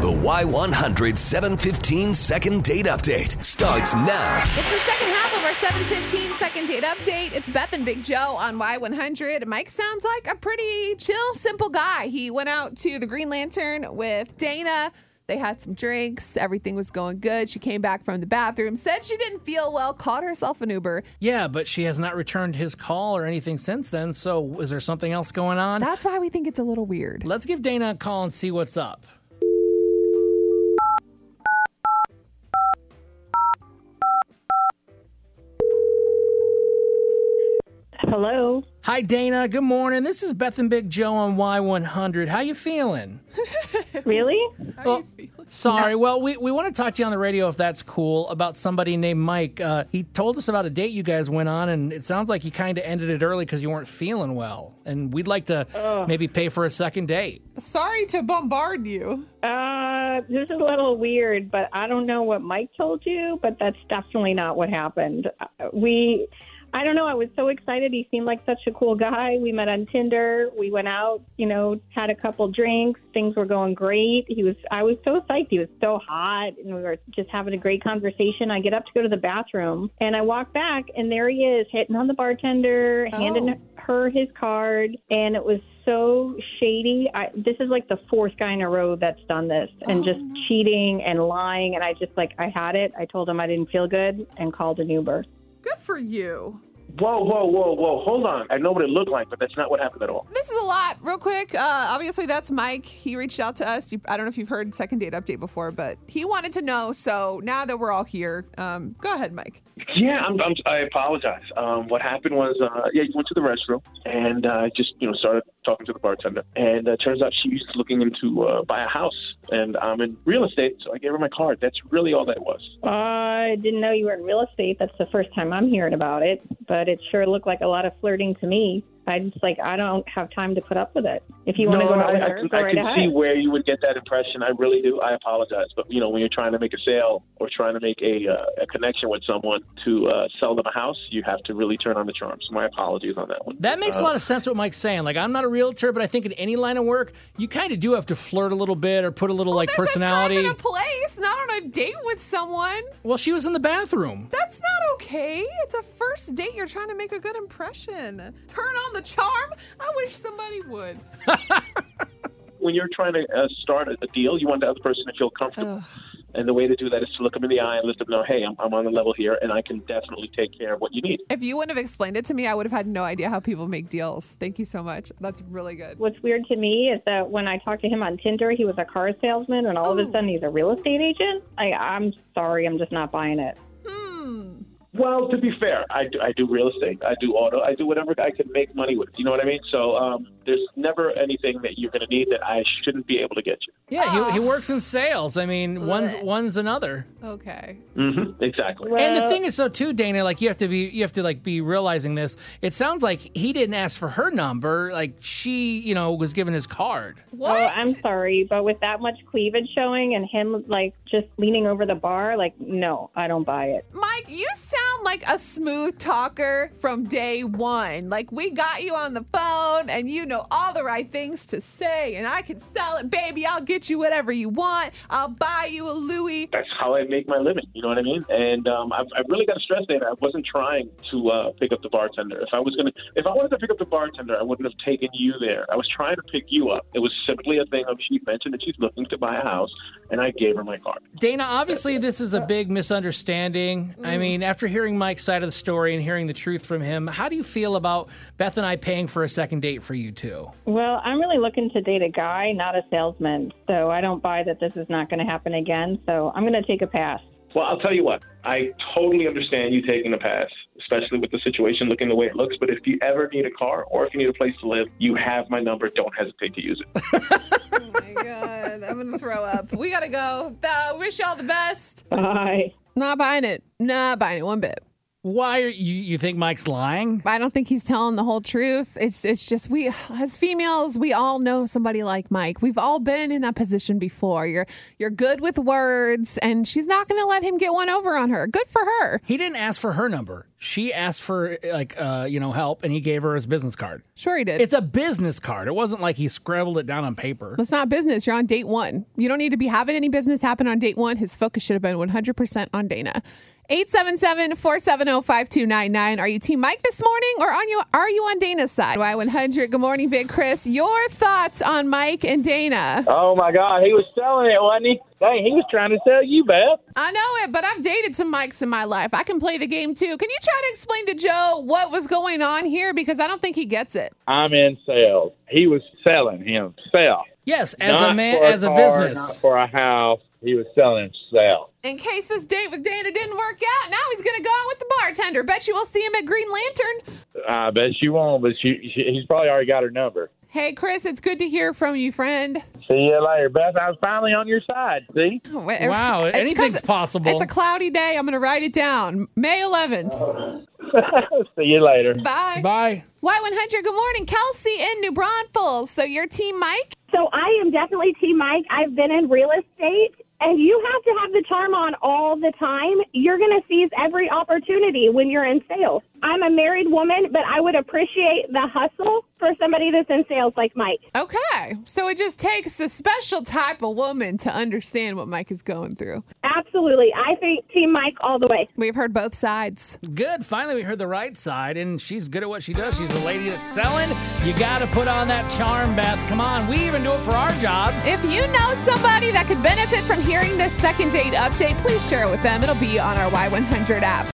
The Y100 715 second date update starts now. It's the second half of our 715 second date update. It's Beth and Big Joe on Y100. Mike sounds like a pretty chill, simple guy. He went out to the Green Lantern with Dana. They had some drinks. Everything was going good. She came back from the bathroom, said she didn't feel well, called herself an Uber. Yeah, but she has not returned his call or anything since then. So is there something else going on? That's why we think it's a little weird. Let's give Dana a call and see what's up. Hello. Hi, Dana. Good morning. This is Beth and Big Joe on Y100. How you feeling? Really? Well, sorry. Well, we, we want to talk to you on the radio if that's cool about somebody named Mike. Uh, he told us about a date you guys went on, and it sounds like you kind of ended it early because you weren't feeling well. And we'd like to maybe pay for a second date. Sorry to bombard you. Uh, this is a little weird, but I don't know what Mike told you, but that's definitely not what happened. Uh, We, I don't know. I was so excited. He seemed like such a cool guy. We met on Tinder. We went out, you know, had a couple drinks. Things were going great. He was, I was so psyched. He was so hot and we were just having a great conversation. I get up to go to the bathroom and I walk back and there he is hitting on the bartender, handing oh. her his card. And it was so shady. I, this is like the fourth guy in a row that's done this and oh, just cheating and lying. And I just like, I had it. I told him I didn't feel good and called an Uber. Good for you. Whoa, whoa, whoa, whoa. Hold on. I know what it looked like, but that's not what happened at all. This is a lot. Real quick, uh, obviously that's Mike. He reached out to us. You, I don't know if you've heard second date update before, but he wanted to know. So now that we're all here, um, go ahead, Mike. Yeah, I'm, I'm, I apologize. Um, what happened was, uh, yeah, you went to the restroom and uh, just, you know, started talking to the bartender. And uh, turns out she's looking into uh, buy a house. And I'm in real estate, so I gave her my card. That's really all that was. I didn't know you were in real estate. That's the first time I'm hearing about it, but it sure looked like a lot of flirting to me. I just like I don't have time to put up with it. If you want to go out with I, I her, can, go I right can ahead. see where you would get that impression. I really do. I apologize, but you know, when you're trying to make a sale or trying to make a, uh, a connection with someone to uh, sell them a house, you have to really turn on the charm. So my apologies on that one. That makes a lot of sense what Mike's saying. Like, I'm not a realtor, but I think in any line of work, you kind of do have to flirt a little bit or put a little like personality. a time and a place, not on a date with someone. Well, she was in the bathroom. That's not okay. It's a first date. You're trying to make a good impression. Turn on the charm. I wish somebody would. when you're trying to uh, start a, a deal, you want the other person to feel comfortable. And the way to do that is to look them in the eye and let them know, hey, I'm, I'm on the level here, and I can definitely take care of what you need. If you wouldn't have explained it to me, I would have had no idea how people make deals. Thank you so much. That's really good. What's weird to me is that when I talked to him on Tinder, he was a car salesman, and all of a sudden he's a real estate agent. I, I'm sorry, I'm just not buying it. Hmm. Well, to be fair, I do, I do real estate, I do auto, I do whatever I can make money with. You know what I mean? So um, there's never anything that you're going to need that I shouldn't be able to get you. Yeah, he, he works in sales. I mean, one's Blech. one's another. Okay. hmm Exactly. and the thing is, so too, Dana, like you have to be, you have to like be realizing this. It sounds like he didn't ask for her number. Like she, you know, was given his card. What? Oh, I'm sorry, but with that much cleavage showing and him like just leaning over the bar, like no, I don't buy it. Mike, you sound like a smooth talker from day one. Like we got you on the phone and you know all the right things to say, and I can sell it, baby. I'll get you whatever you want. I'll buy you a Louis. That's how I make my living. You know what I mean? And um, I've, I've really got to stress that I wasn't trying to uh, pick up the bartender. If I was gonna, if I wanted to pick up the bartender, I wouldn't have taken you there. I was trying to pick you up. It was simply a thing of she mentioned that she's looking to buy a house, and I gave her my card. Dana, obviously, this is a big misunderstanding. I mean, after hearing Mike's side of the story and hearing the truth from him, how do you feel about Beth and I paying for a second date for you two? Well, I'm really looking to date a guy, not a salesman. So I don't buy that this is not going to happen again. So I'm going to take a pass. Well, I'll tell you what. I totally understand you taking a pass, especially with the situation looking the way it looks. But if you ever need a car or if you need a place to live, you have my number. Don't hesitate to use it. Oh my god, I'm gonna throw up. We gotta go. Uh, wish y'all the best. Bye. Not buying it. Not buying it one bit. Why are you? You think Mike's lying? I don't think he's telling the whole truth. It's it's just we as females, we all know somebody like Mike. We've all been in that position before. You're you're good with words and she's not going to let him get one over on her. Good for her. He didn't ask for her number. She asked for like uh, you know help, and he gave her his business card. Sure he did. It's a business card. It wasn't like he scribbled it down on paper. It's not business. You're on date one. You don't need to be having any business happen on date one. His focus should have been 100% on Dana. 877-470-5299. Are you Team Mike this morning or on you are you on Dana's side? Y100. Good morning, Big Chris. Your thoughts on Mike and Dana? Oh my God, he was selling it, wasn't he? Dang, he was trying to sell you, Beth. I know it, but I've dated some Mikes in my life. I can play the game too. Can you try to explain to Joe what was going on here? Because I don't think he gets it. I'm in sales. He was selling himself. Yes, as Not a man, for as a car, business. not for a house. He was selling himself. In case this date with Dana didn't work out, now he's going to go out with the bartender. Bet you we'll see him at Green Lantern. I bet you won't, but she, she, he's probably already got her number. Hey, Chris, it's good to hear from you, friend. See you later, Beth. I was finally on your side. See? Oh, wow, It's 'cause anything's possible. It's a cloudy day. I'm going to write it down. May 11th. See you later. Bye. Bye. Y100, good morning. Kelsey in New Braunfels. So your team, Mike? So I am definitely Team Mike. I've been in real estate, and you have to have the charm on all the time. You're going to seize every opportunity when you're in sales. I'm a married woman, but I would appreciate the hustle for somebody that's in sales like Mike. Okay. So it just takes a special type of woman to understand what Mike is going through. Absolutely. I think Team Mike all the way. We've heard both sides. Good. Finally, we heard the right side, and she's good at what she does. She's a lady that's selling. You got to put on that charm, Beth. Come on. We even do it for our jobs. If you know somebody that could benefit from hearing this second date update, please share it with them. It'll be on our Y100 app.